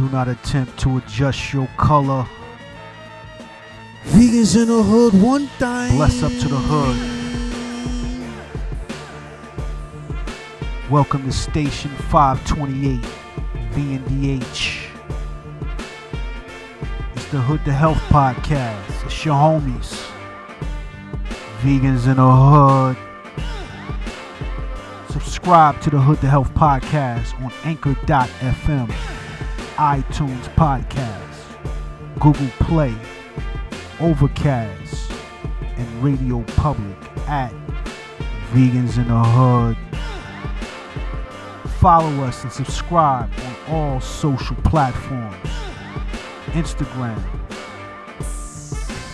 Do not attempt to adjust your color. Vegans in the hood, one time. Bless up to the hood. Welcome to Station 528, VNDH. It's the Hood to Health Podcast. It's your homies. Vegans in the Hood. Subscribe to the Hood to Health Podcast on Anchor.fm, iTunes Podcast, Google Play, Overcast, and Radio Public at Vegans in the Hood. Follow us and subscribe on all social platforms Instagram,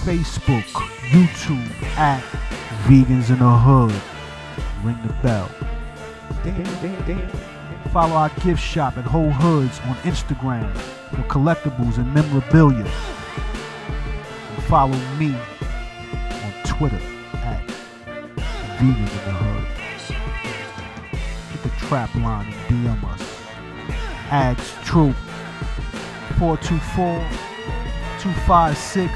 Facebook, YouTube at Vegans in the Hood. Ring the bell. Follow our gift shop at Whole Hoods on Instagram for collectibles and memorabilia. And follow me on Twitter at Vegan in the Hood. Hit the trap line and DM us. Ads Troop 424 256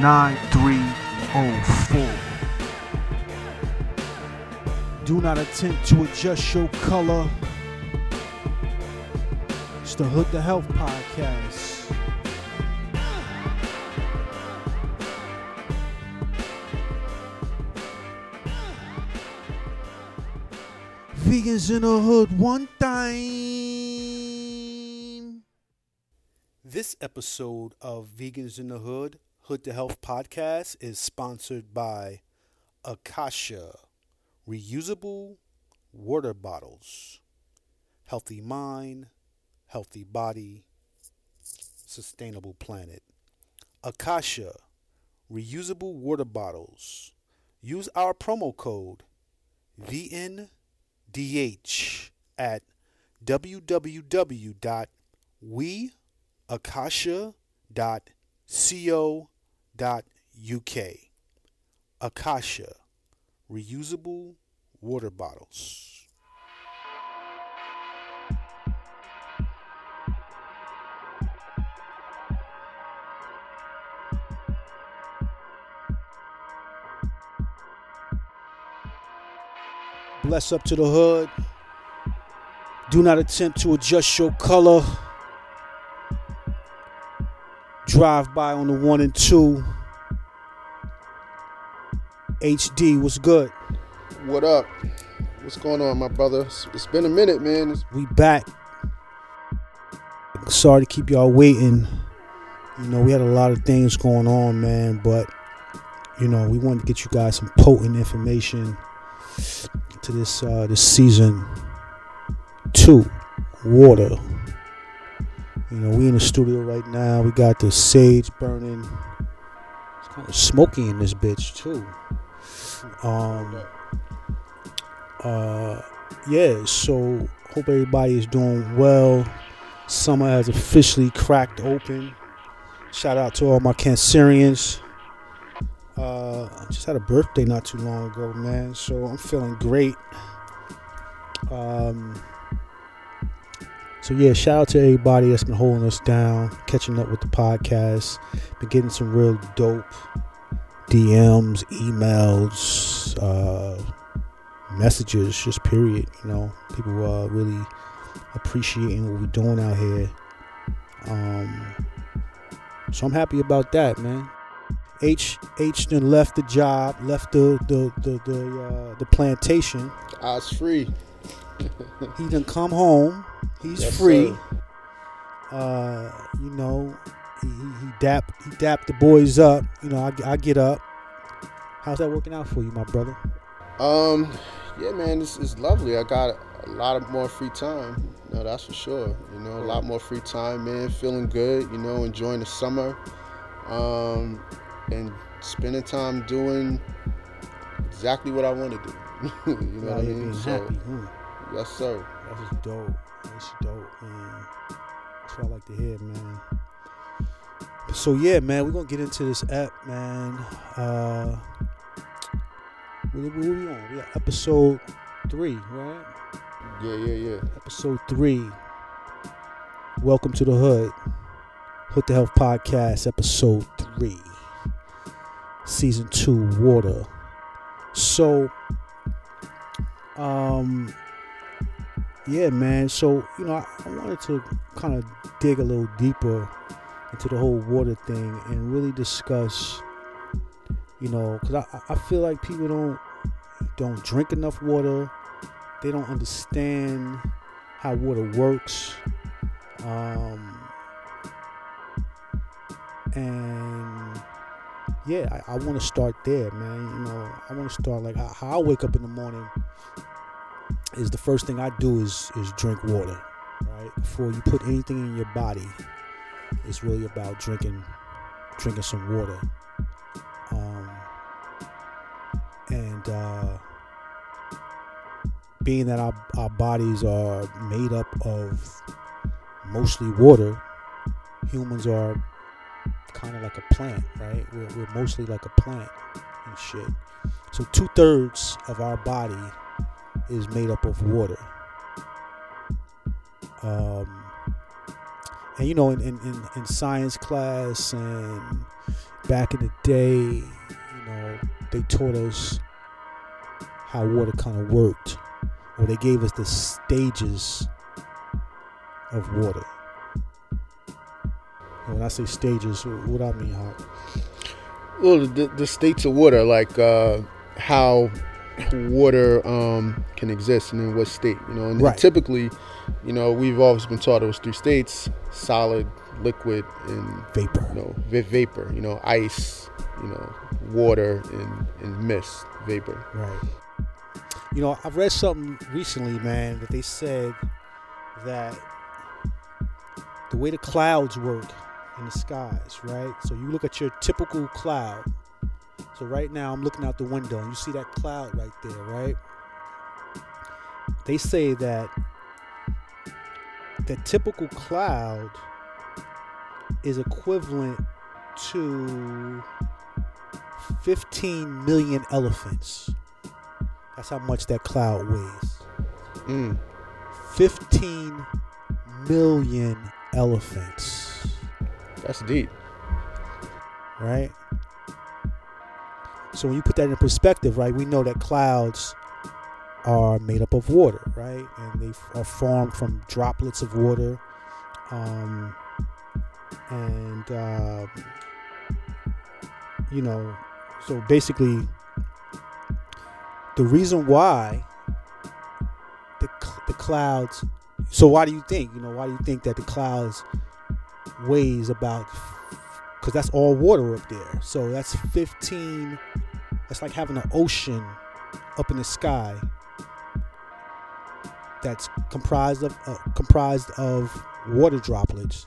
9304. Do not attempt to adjust your color. The Hood to Health Podcast. Vegans in the hood, one time. This episode of Vegans in the Hood, Hood to Health Podcast, is sponsored by Akasha reusable water bottles. Healthy mind, healthy body, sustainable planet. Akasha reusable water bottles. Use our promo code VNDH at www.weakasha.co.uk. Akasha reusable water bottles. Bless up to the hood. Do not attempt to adjust your color. Drive by on the one and two. HD, what's good? What up? What's going on, my brother? It's- it's been a minute, man. We back. Sorry to keep y'all waiting. You know, we had a lot of things going on, man, but you know, we wanted to get you guys some potent information this uh this season two water. You know, we in the studio right now. We got the sage burning. It's kind of smoky in this bitch too. Um uh yeah, so hope everybody is doing well. Summer has officially cracked open. Shout out to all my Cancerians. Uh, I just had a birthday not too long ago, man. So I'm feeling great. Um, so yeah, shout out to everybody that's been holding us down, catching up with the podcast. Been getting some real dope DMs, emails, uh, messages, just period. You know, people are really appreciating what we're doing out here. Um, so I'm happy about that, man. H H then left the job, left the the the the, uh, the plantation. Eyes free. He done come home. He's Yes, free. sir. Uh, you know, he, he, he dap he dap the boys up. You know, I, I get up. How's that working out for you, my brother? Um, yeah, man, it's, it's lovely. I got a lot of more free time. No, that's for sure. You know, a lot more free time, man. Feeling good. You know, enjoying the summer. Um, and spending time doing exactly what I want to do. you know what I mean? So, happy. Hmm. yes, sir. That's just dope. That's dope, man. That's what I like to hear, man. So yeah, man, we're gonna get into this app, man. Uh, what, what we on? We got episode three, right? Yeah, yeah, yeah. Episode three. Welcome to the Hood. Hood to Health Podcast, episode three, season two, water. So, um, yeah, man. So, you know, I, I wanted to kind of dig a little deeper into the whole water thing and really discuss, you know, because I, I feel like people don't don't drink enough water. They don't understand how water works. Um, and yeah, I, I want to start there, man. You know, I want to start like how, I wake up in the morning is the first thing I do is is drink water, right? Before you put anything in your body, it's really about drinking drinking some water. Um, and uh, being that our, our bodies are made up of mostly water, humans are kind of like a plant, right? We're, we're mostly like a plant and shit. So two thirds of our body is made up of water. Um, and you know, in, in, in, science class and back in the day, you know, they taught us how water kind of worked, or they gave us the stages of water. And when I say stages, what I mean, how? Well, the, the states of water, like uh, how water um, can exist and in what state, you know. And Right. typically, you know, we've always been taught it was three states: solid, liquid, and Vapor. you know, va- vapor. You know, ice, you know, water, and, and mist, vapor. Right. You know, I've read something recently, man, that they said that the way the clouds work in the skies, right? So you look at your typical cloud. So right now I'm looking out the window and you see that cloud right there, right? They say that the typical cloud is equivalent to 15 million elephants. That's how much that cloud weighs. Mm. 15 million elephants, That's deep. right? So when you put that in perspective, right, we know that clouds are made up of water, right? And they are formed from droplets of water. Um, and, uh, you know, so basically, the reason why the, the clouds, so why do you think, you know, why do you think that the clouds weighs about, because that's all water up there. So that's 15, that's like having an ocean up in the sky that's comprised of uh, comprised of water droplets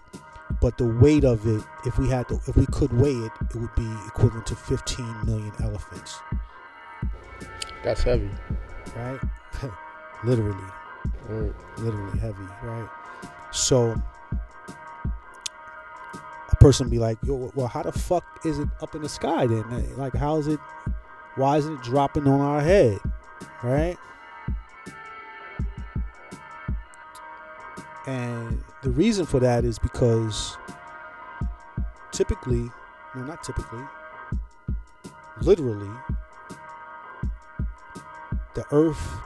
but the weight of it if we had to if we could weigh it it would be equivalent to 15 million elephants That's heavy. right literally Word. literally heavy right so person be like yo well how the fuck is it up in the sky then? Like how is it why isn't it dropping on our head? Right? And the reason for that is because typically no not typically literally the earth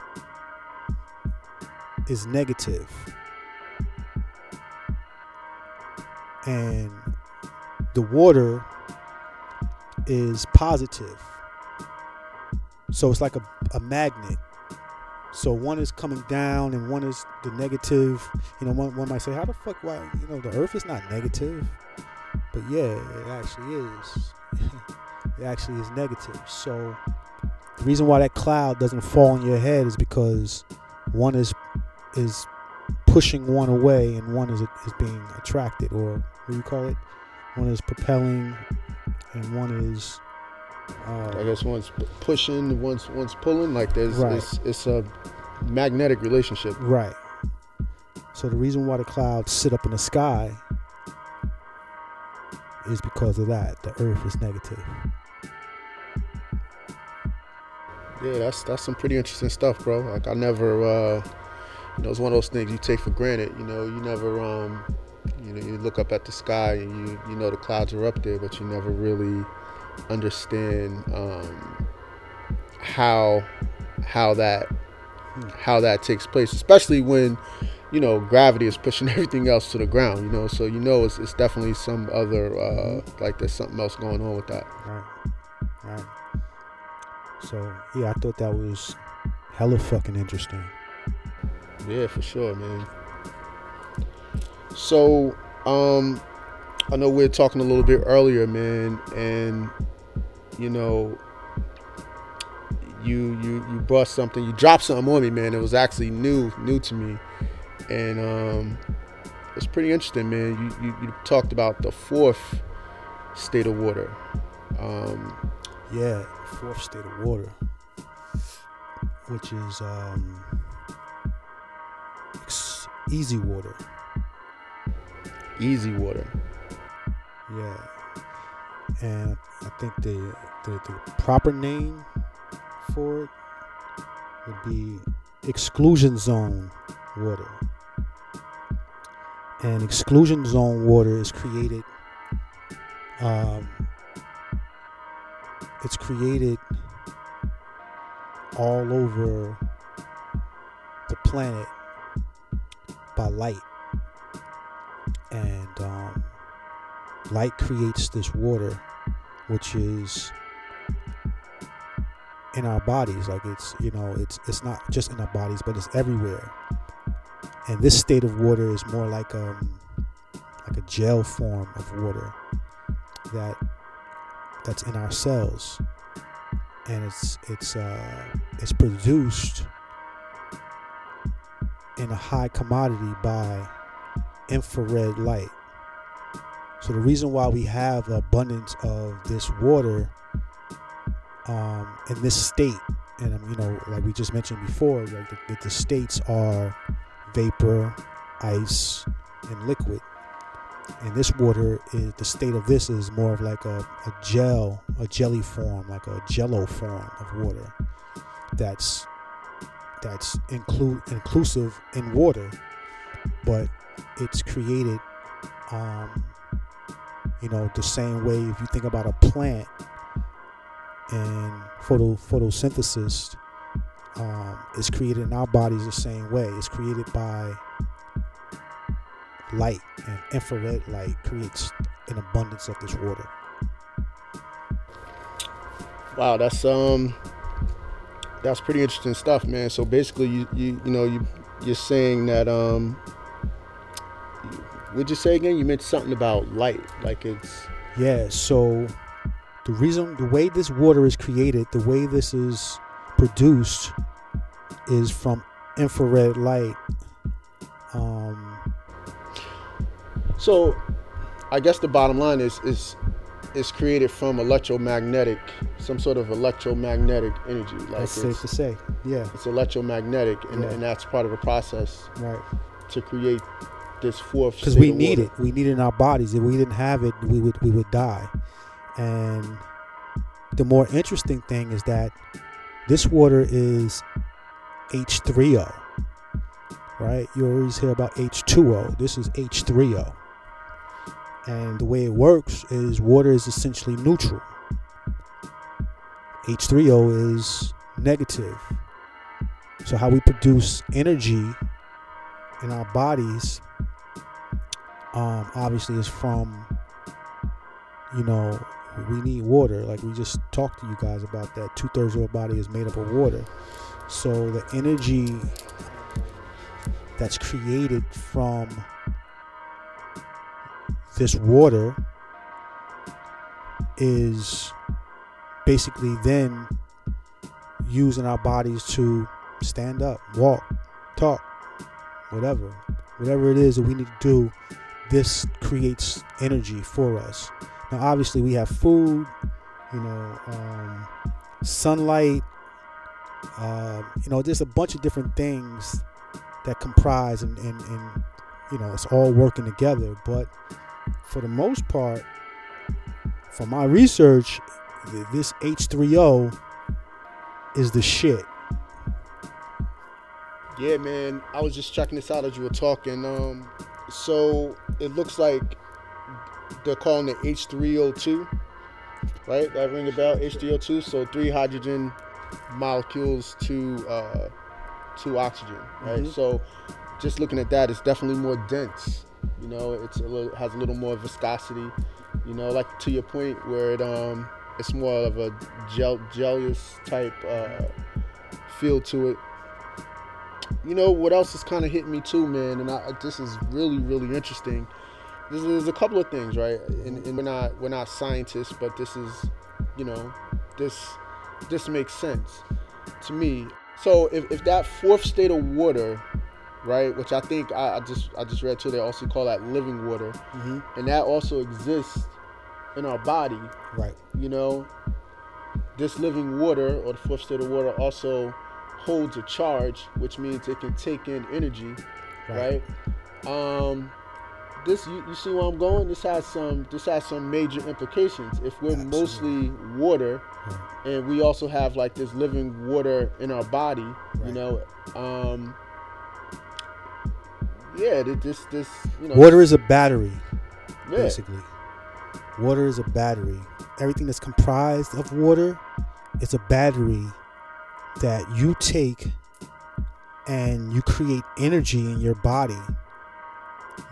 is negative. And the water is positive. So it's like a, a magnet. So one is coming down and one is the negative. You know one, one might say how the fuck why you know the earth is not negative. But yeah it actually is. It actually is negative. So the reason why that cloud doesn't fall on your head is because one is is pushing one away and one is is being attracted or what do you call it one is propelling and one is I uh, guess one's pushing, one's one's pulling. Like there's Right. it's, it's a magnetic relationship. right so the reason why the clouds sit up in the sky is because of that the earth is negative Yeah, that's that's some pretty interesting stuff, bro. Like I never, uh, you know, it's one of those things you take for granted. You know, you never, um, You know, you look up at the sky and you you know the clouds are up there, but you never really understand um, how how that how that takes place, especially when you know gravity is pushing everything else to the ground. You know, so you know it's, it's definitely some other uh, like there's something else going on with that. Right. Right. So yeah, I thought that was hella fucking interesting. Yeah, for sure, man. So, um, I know we are talking a little bit earlier, man, and you know, you you you brought something, you dropped something on me, man. It was actually new, new to me, and um, it's pretty interesting, man. You, you you talked about the fourth state of water. Um, Yeah, fourth state of water, which is um, EZ water. Easy water. Yeah, and I think the, the the proper name for it would be exclusion zone water. And exclusion zone water is created. Um, it's created all over the planet by light, and um, light creates this water which is in our bodies. Like it's you know it's it's not just in our bodies but it's everywhere. And this state of water is more like um like a gel form of water that that's in our cells. And it's it's uh it's produced in a high commodity by infrared light so the reason why we have abundance of this water um, in this state, and um, you know, like we just mentioned before, like the, the, states are vapor, ice, and liquid. And this water is the state of this is more of like a, a gel, a jelly form, like a jello form of water. That's that's include inclusive in water, but it's created um, you know the same way if you think about a plant and photo photosynthesis um, is created in our bodies the same way it's created by light and infrared light creates an abundance of this water Wow, that's um, that's pretty interesting stuff, man. So basically, you you you know you you're saying that um, what'd you say again? You mentioned something about light, like it's yeah so the reason the way this water is created the way this is produced is from infrared light um, so. I guess the bottom line is is it's created from electromagnetic, some sort of electromagnetic energy. Like that's safe to say yeah it's electromagnetic, and, Yeah. and that's part of the process right to create this fourth. because we need water. it we need it in our bodies if we didn't have it we would we would die and the more interesting thing is that this water is h3o right you always hear about h2o this is h3o and the way it works is water is essentially neutral h3o is negative. So how we produce energy in our bodies um, obviously is from you know we need water. Like we just talked to you guys about that. Two-thirds of our body is made up of water. So the energy that's created from this water is basically then using our bodies to stand up walk talk whatever. Whatever it is that we need to do this creates energy for us. Now obviously we have food you know um, sunlight uh, you know there's a bunch of different things that comprise and, and, and you know it's all working together. But for the most part for my research this h3o is the shit Yeah, man. I was just checking this out as you were talking. Um, so it looks like they're calling it H3O2, right? That ring a bell, H3O2. So three hydrogen molecules to uh, to oxygen, right? Mhm. So just looking at that, it's definitely more dense. You know, it's a little, has a little more viscosity. You know, like to your point where it um it's more of a gel gelous type uh, feel to it. You know what else is kind of hitting me too, man, and I, this is really really interesting. There's, there's a couple of things, right? And, and we're not we're not scientists, but this is, you know, this this makes sense to me. So if, if that fourth state of water, right, which I think I, I just I just read too, they also call that living water, Mm-hmm. and that also exists in our body. Right. You know, this living water or the fourth state of water also holds a charge, which means it can take in energy, right? Um, this you, you see where I'm going? This has some this has some major implications. If we're Absolutely. mostly water, Right. and we also have like this living water in our body, you know, um, yeah, th- this this you know, Water is a battery, yeah, basically. Water is a battery. Everything that's comprised of water is a battery that you take and you create energy in your body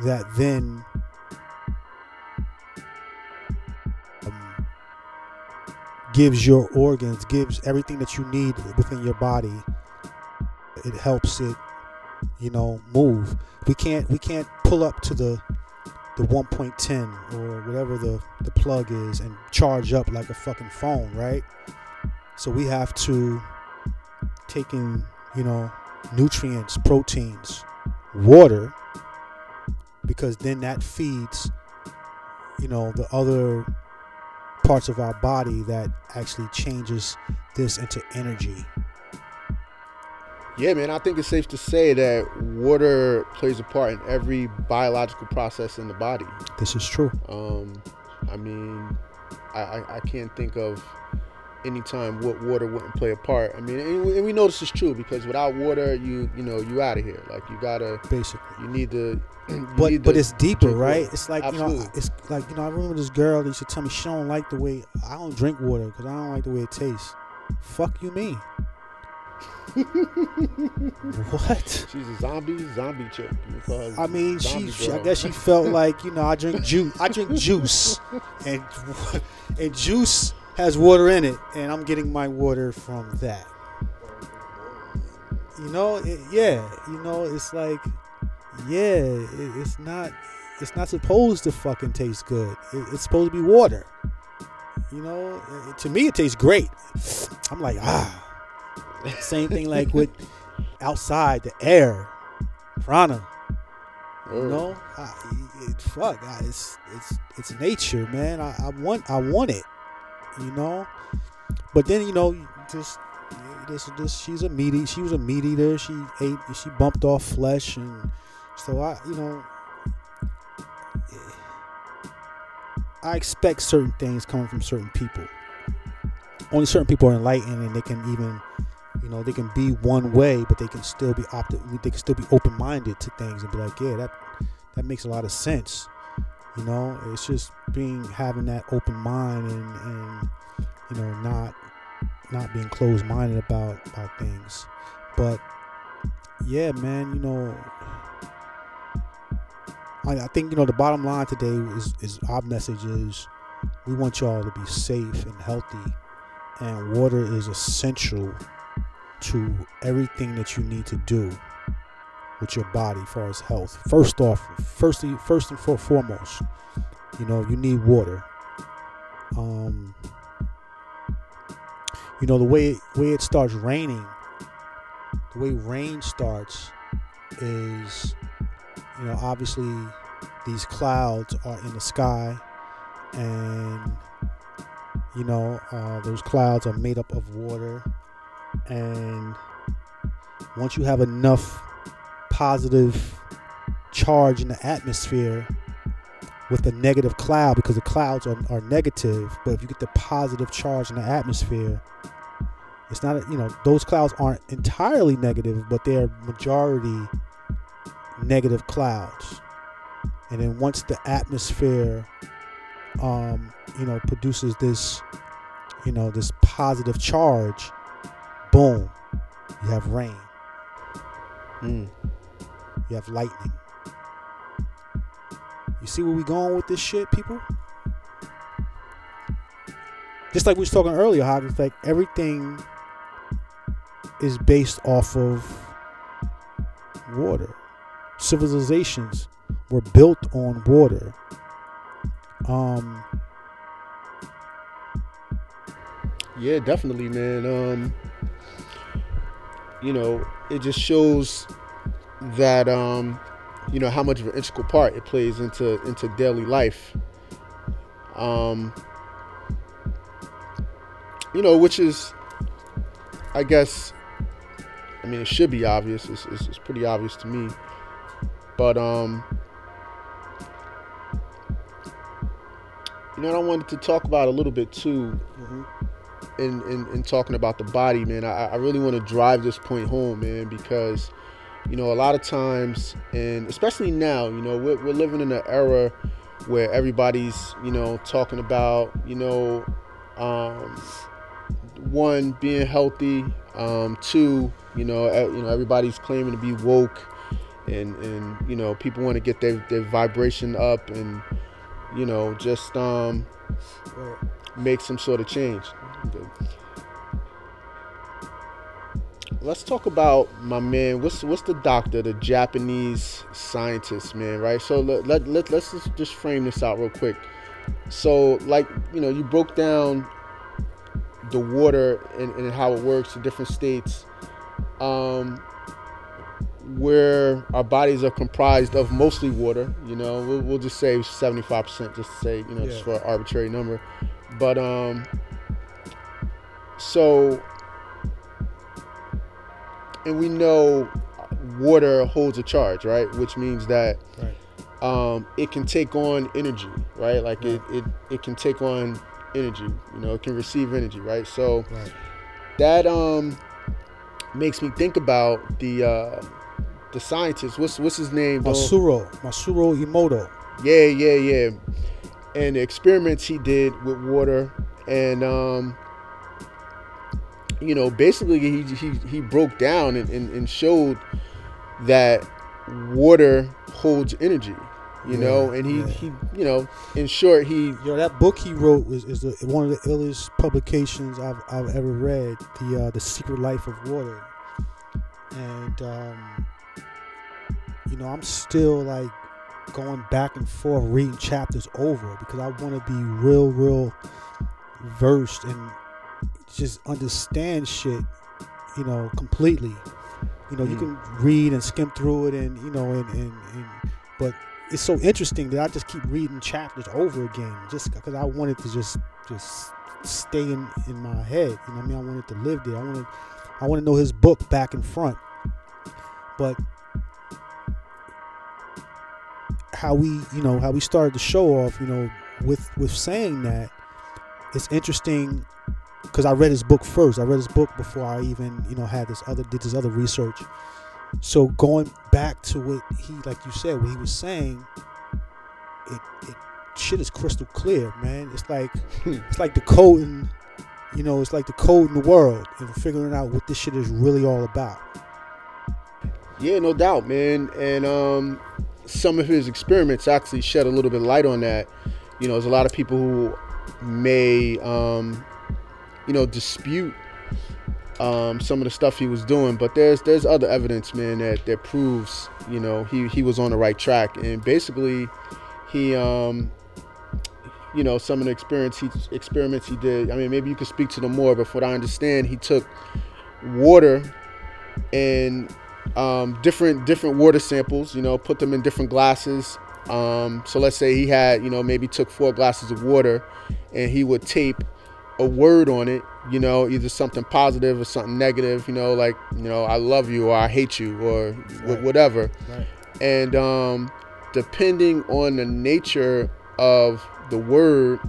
that then um, gives your organs, gives everything that you need within your body. It helps it, you know, move. We can't we can't pull up to the the 1.10 or whatever the, the plug is and charge up like a fucking phone, right? So we have to take in, you know, nutrients, proteins, water, because then that feeds, you know, the other parts of our body that actually changes this into energy. Yeah, man. I think it's safe to say that water plays a part in every biological process in the body. This is true. Um, I mean, I, I, I can't think of any time what water wouldn't play a part. I mean, and we, and we know this is true because without water, you you know you out of here. Like you gotta, Basically. you need to. you but need but to it's deeper, right? water. It's like you know, it's like you know. I remember this girl that used to tell me she don't like the way I don't drink water because I don't like the way it tastes. Fuck you, mean? what? She's a zombie, zombie chick. You call her I mean, she, zombie she. I guess she felt like you know I drink juice. I drink juice, and and juice has water in it, and I'm getting my water from that. You know, it, yeah. You know, it's like, yeah, it, it's not. It's not supposed to fucking taste good. It, it's supposed to be water. You know, to me, it tastes great. I'm like, ah. Same thing like with outside the air, prana. You know, I, it, fuck, I, it's it's it's nature, man. I, I want I want it, you know. But then you know, just this this she's a meat eat- she was a meat eater. She ate she bumped off flesh, and so I you know I expect certain things coming from certain people. Only certain people are enlightened, and they can even you know they can be one way, but they can still be opti- They can still be open minded to things and be like, yeah, that that makes a lot of sense. You know, it's just being having that open mind and and you know not not being closed minded about about things. But yeah, man, you know, I, I think you know the bottom line today is is our message is we want y'all to be safe and healthy, and water is essential to everything that you need to do with your body as far as health. First off, firstly, first and for- foremost, you know, you need water. Um, you know, the way way it starts raining, the way rain starts is, you know, obviously these clouds are in the sky, and you know, uh, those clouds are made up of water, and once you have enough positive charge in the atmosphere with the negative cloud because the clouds are, are negative but if you get the positive charge in the atmosphere it's not you know those clouds aren't entirely negative but they're majority negative clouds. And then once the atmosphere, um, you know, produces this, you know, this positive charge, boom, you have rain, Mm. you have lightning. You see where we going with this shit, people? Just like we was talking earlier, how it's like everything is based off of water. Civilizations were built on water. Um, Yeah, definitely, man. Um, you know, it just shows that um, you know how much of an integral part it plays into into daily life. Um, you know, which is, I guess, I mean, it should be obvious. It's, it's, it's pretty obvious to me, but um, you know, I wanted to talk about a little bit too in, in, in talking about the body, man, I, I really want to drive this point home, man, because, you know, a lot of times, and especially now, you know, we're, we're living in an era where everybody's, you know, talking about, you know, um, one being healthy, um, two, you know, you know, everybody's claiming to be woke, and and you know, people want to get their their vibration up, and you know, just um, make some sort of change. Let's talk about my man. What's what's the doctor, the Japanese scientist, man? Right. So let let, let let's just, just frame this out real quick. So like you know, you broke down the water and, and how it works in different states. Um, where our bodies are comprised of mostly water, you know, we'll, we'll just say 75%, just to say, you know, just for an arbitrary number. But um, so, and we know water holds a charge, right? Which means that right. um, it can take on energy, right? Like it, it, it can take on energy, you know, it can receive energy, right? So Right. that um makes me think about the uh the scientist. What's what's his name? Masaru, Masaru Emoto. yeah, yeah, yeah. And the experiments he did with water, and um, you know, basically he he, he broke down and, and, and showed that water holds energy. You know, and he, yeah. he you know, in short, he Yo, that book he wrote was is the, one of the illest publications I've, I've ever read. The uh, the Secret Life of Water, and um, you know I'm still like going back and forth reading chapters over because I want to be real, real versed and just understand shit, you know, completely. You know, you Mm. can read and skim through it, and you know, and, and, and but it's so interesting that I just keep reading chapters over again, just because I wanted to just just stay in, in my head. You know what I mean? I wanted to live there. I wanted I want to know his book back and front. But how we, you know, how we started the show off, you know, with with saying that, it's interesting because I read his book first. I read his book before I even, you know, had this other did this other research. So going back to what he, like you said, what he was saying, it, it shit is crystal clear, man. It's like it's like the code in, you know, it's like the code in the world and figuring out what this shit is really all about. Yeah, no doubt, man. And um, some of his experiments actually shed a little bit of light on that. You know, there's a lot of people who may, um, you know, dispute um, some of the stuff he was doing, but there's there's other evidence, man, that that proves, you know, he he was on the right track. And basically, he, um, you know, some of the experience he experiments he did. I mean, maybe you could speak to them more, but what I understand, he took water and um, different different water samples. You know, put them in different glasses. Um, so let's say he had, you know, maybe took four glasses of water, and he would tape a word on it. You know, either something positive or something negative. You know, like you know, I love you or I hate you or Right. whatever. Right. And um, depending on the nature of the word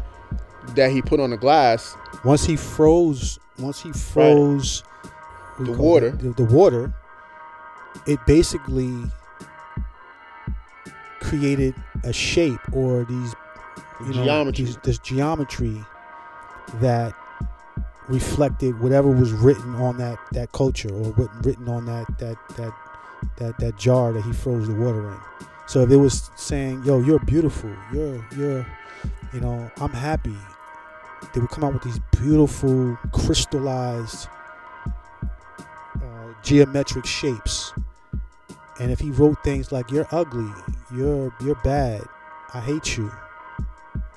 that he put on the glass, Once he froze, once he froze what do you The water. the, the water, it basically created a shape or these you know Geometry. these, this geometry that reflected whatever was written on that that culture or written on that that that that that jar that he froze the water in. So if it was saying, "Yo, you're beautiful. You're you're you know, I'm happy." They would come out with these beautiful crystallized uh, geometric shapes. And if he wrote things like "You're ugly," "You're you're bad," "I hate you,"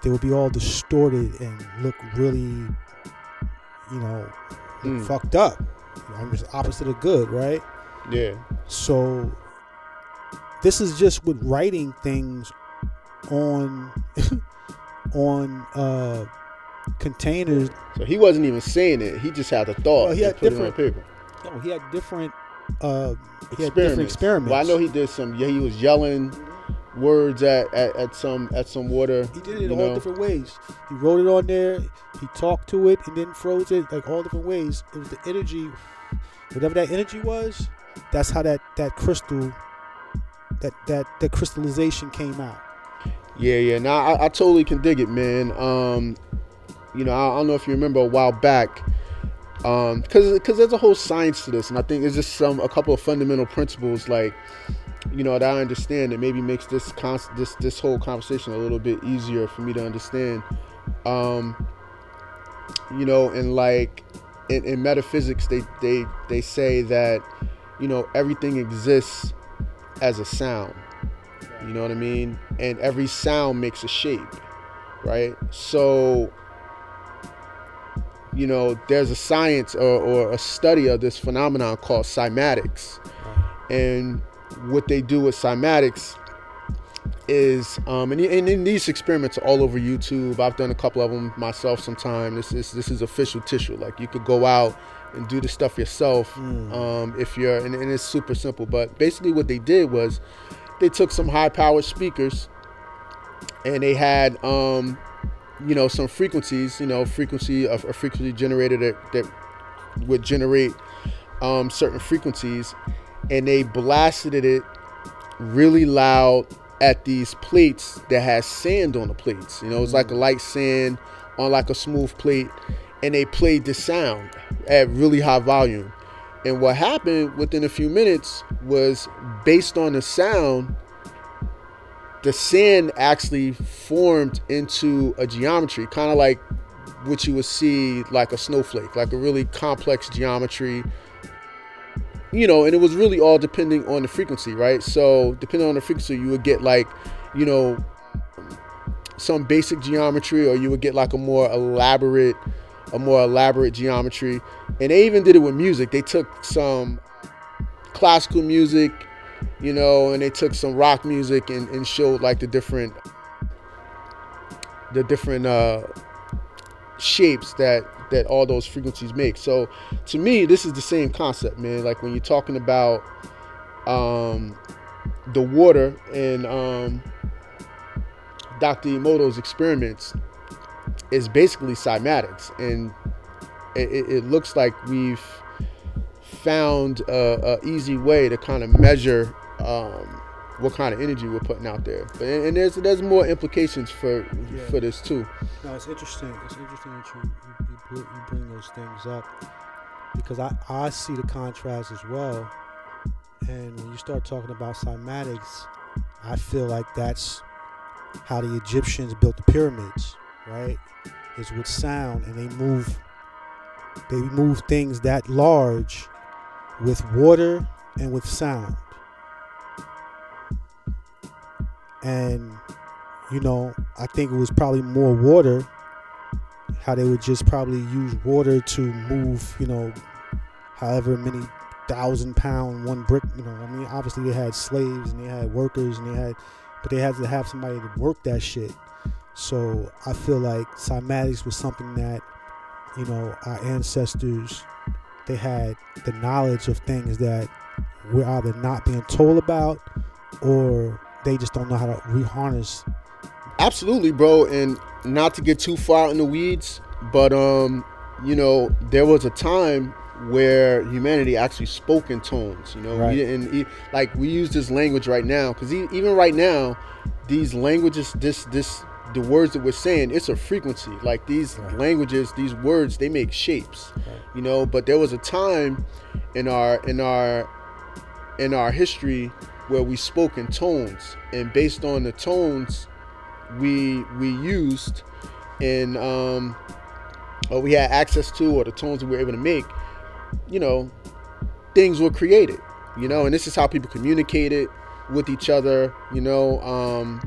they would be all distorted and look really, you know, Mm. fucked up. You know, it's opposite of good, right? Yeah. So this is just with writing things on on uh containers. So he wasn't even saying it. He just had the thought. Well, he had put it on different- paper. No, he had different uh he had different experiments. Well, I know he did some. Yeah, he was yelling words at, at, at some at some water. He did it all know. different ways. He wrote it on there. He talked to it and then froze it like all different ways. It was the energy, whatever that energy was. That's how that that crystal, that that that crystallization came out. Yeah, yeah. Now I, I totally can dig it, man. Um, you know, I, I don't know if you remember a while back, um, because because there's a whole science to this, and I think it's just some a couple of fundamental principles, like you know, that I understand that maybe makes this con- this this whole conversation a little bit easier for me to understand. Um, you know, and like in, in metaphysics, they they they say that you know everything exists as a sound. You know what I mean? And every sound makes a shape, right? So, you know, there's a science or, or a study of this phenomenon called cymatics. And what they do with cymatics is, um, and, and, and these experiments are all over YouTube. I've done a couple of them myself sometime. This is this is official tissue. Like you could go out and do the stuff yourself um, if you're, and, and it's super simple. But basically, what they did was they took some high powered speakers and they had um you know some frequencies you know frequency of a frequency generator that, that would generate um certain frequencies and they blasted it really loud at these plates that has sand on the plates. You know it's like a light sand on like a smooth plate and they played the sound at really high volume. And what happened within a few minutes was based on the sound, the sand actually formed into a geometry, kind of like what you would see like a snowflake, like a really complex geometry. You know, and it was really all depending on the frequency, right? So, depending on the frequency, you would get like, you know, some basic geometry, or you would get like a more elaborate a more elaborate geometry. And they even did it with music. They took some classical music, you know, and they took some rock music and, and showed like the different the different uh shapes that that all those frequencies make. So to me, this is the same concept, man. Like when you're talking about um the water and um Dr. Emoto's experiments, is basically cymatics, and it, it, it looks like we've found a, a easy way to kind of measure um, what kind of energy we're putting out there. But and, and there's there's more implications for Yeah. for this too. No, it's interesting. It's interesting that you you, you, put, you bring those things up because I, I see the contrast as well. And when you start talking about cymatics, I feel like that's how the Egyptians built the pyramids, right? Is with sound, and they move they move things that large with water and with sound. And you know, I think it was probably more water. How they would just probably use water to move, you know, however many thousand pound one brick. You know, I mean, obviously they had slaves and they had workers and they had, but they had to have somebody to work that shit. So I feel like cymatics was something that, you know, our ancestors, they had the knowledge of things that we're either not being told about or they just don't know how to reharness Absolutely, bro. And not to get too far in the weeds, but um, you know, there was a time where humanity actually spoke in tones. You know, Right. we didn't like we use this language right now because even right now, these languages, this this the words that we're saying, it's a frequency. Like these Right. languages, these words, they make shapes. Right. You know, but there was a time in our in our in our history where we spoke in tones, and based on the tones we we used and um, or we had access to, or the tones that we were able to make, you know, things were created. You know, and this is how people communicated with each other. You know, um,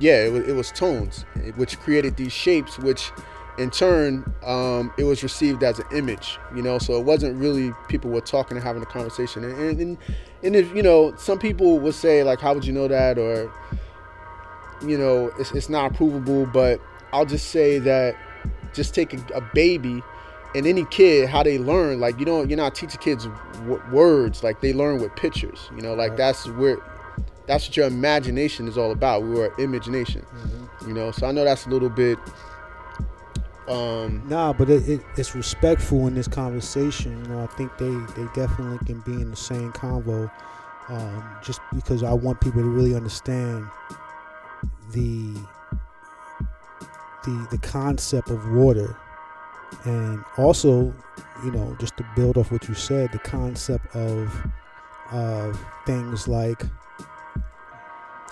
yeah, it was, it was tones, which created these shapes, which in turn um, it was received as an image. You know, so it wasn't really people were talking and having a conversation. And and, and, and if you know, some people would say like, "How would you know that?" or you know, it's, it's not provable, but I'll just say that just take a, a baby and any kid how they learn like you don't you're not teaching kids w- words like they learn with pictures you know like Right. that's where that's what your imagination is all about we were imagination you know so i know that's a little bit um Nah, but it, it, it's respectful in this conversation. You know, I think they, they definitely can be in the same convo. Um, just because I want people to really understand the the the concept of water, and also, you know, just to build off what you said, the concept of of things like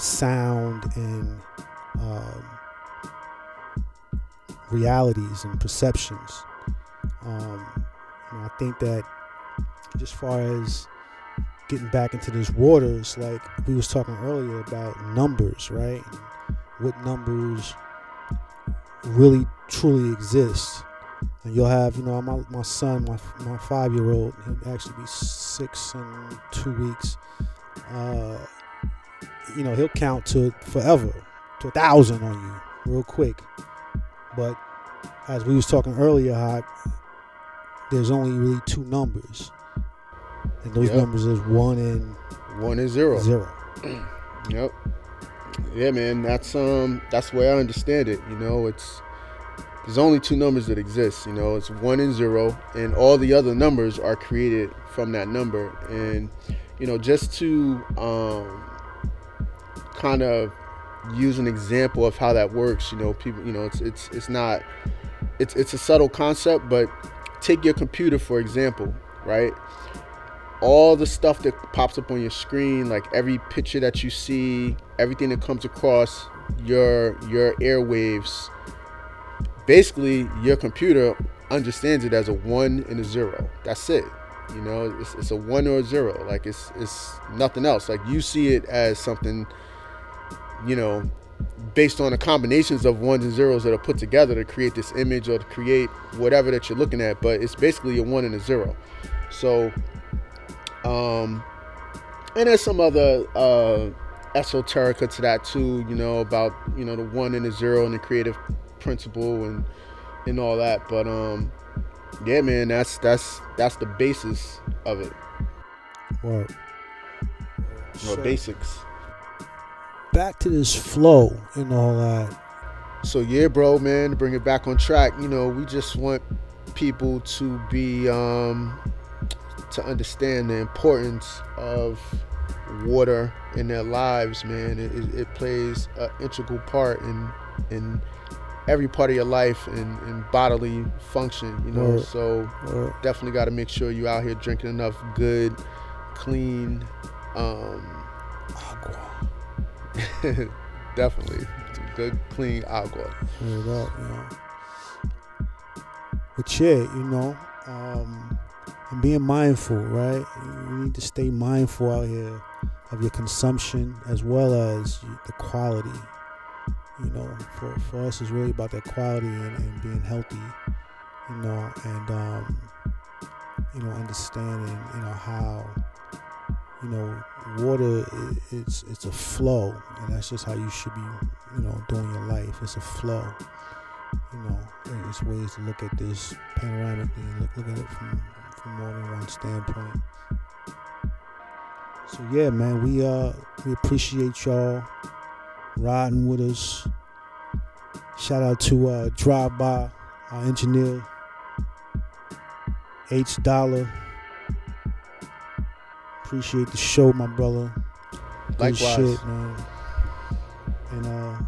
sound and um, realities and perceptions. Um, you know, I think that just far as getting back into this water, it's like we was talking earlier about numbers, right? And what numbers really truly exist. And you'll have, you know, my, my son, my, my five year old, he'll actually be six in two weeks. Uh, you know, he'll count to forever, to a thousand on you real quick. But as we was talking earlier, how there's only really two numbers, and those Yep. numbers is one and one and zero zero. Yep. Yeah, man. That's um. That's the way I understand it. You know, it's there's only two numbers that exist. You know, it's one and zero, and all the other numbers are created from that number. And you know, just to um, kind of use an example of how that works. You know, people. You know, it's it's it's not. It's it's a subtle concept, but take your computer for example, right? all the stuff that pops up on your screen, like every picture that you see, everything that comes across your your airwaves, basically your computer understands it as a one and a zero. That's it. You know, it's, it's a one or a zero. Like it's it's nothing else. Like you see it as something, you know, based on the combinations of ones and zeros that are put together to create this image or to create whatever that you're looking at. But it's basically a one and a zero. So um, and there's some other uh, esoterica to that too, you know, about you know the one and the zero and the creative principle and and all that. But um, yeah, man, that's that's that's the basis of it, Or or basics. Back to this flow and all that. So yeah, bro, man, to bring it back on track, you know, we just want people to be um to understand the importance of water in their lives, man. It, it, plays an integral part in in every part of your life and, and bodily function, you know. Word. So Or definitely got to make sure you out here drinking enough good, clean, um. definitely some good, clean agua. Word up, know. But yeah, you know, um, and being mindful, right? You need to stay mindful out here of your consumption as well as the quality. You know, for, for us, it's really about that quality and, and being healthy. You know, and um, you know, understanding, you know, how you know water it's it's a flow, and that's just how you should be, you know, doing your life. It's a flow you know, there's ways to look at this panoramically and look, look at it from, from more than one standpoint. So yeah, man, we uh we appreciate y'all riding with us. Shout out to uh Drive By, our engineer, H Dollar. Appreciate the show, my brother. Good Likewise. shit, man. And uh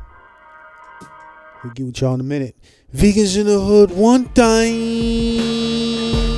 we'll get with y'all in a minute. Vegans in the hood one time.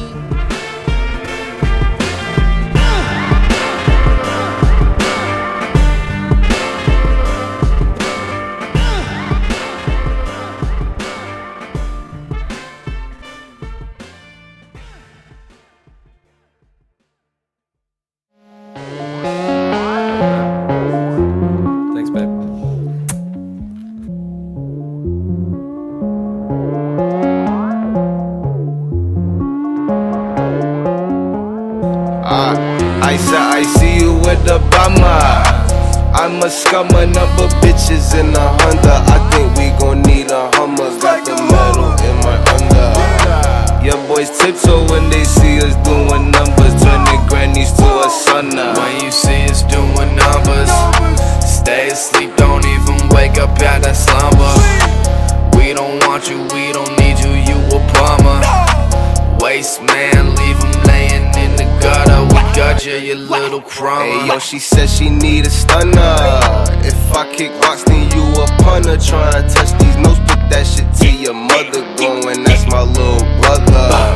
A scummer, number bitches in a Honda. I think we gon' need a Hummer. Got the metal in my under. Your boys tiptoe when they see you little crumb. Hey yo, she said she need a stunner. If I kick rocks, then you a punter. Tryna touch these notes, put that shit to your mother. Going, that's my little brother.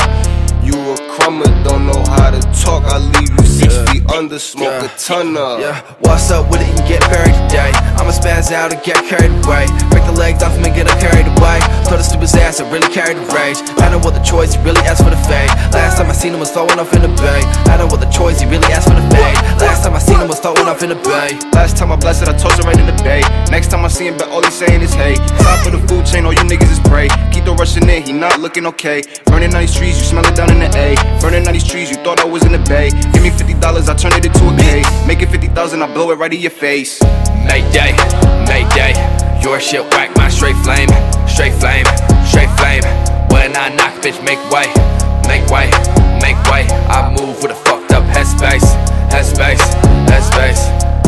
You a crummer, don't know how to talk. I leave you six feet under, smoke a ton of. Yeah, what's up with it and get buried today? I'ma spaz out and get carried away. Break the legs off him and get him carried away. Throw this stupid ass, I really carried the rage. I know what the choice, he really asked for the fade. Last time I seen him was throwing off in the bay. I know what the choice, he really asked for the fade. Last time I seen him was throwing off in the bay. Last time I blessed it, I tossed it right in the bay. Next time I see him, but all he's saying is hey. Top of the food chain, all you niggas is prey. Keep the rushing in, he not looking okay. Burning on these trees, you smell it down in the A. Burning on these trees, you thought I was in the bay. Give me fifty dollars, I turn it into a K. Make it fifty thousand, I blow it right in your face. Mayday, Mayday. Your shit whack, my straight flame, straight flame, straight flame. When I knock, bitch, make way, make way, make way. I move with a fucked up headspace, headspace, headspace.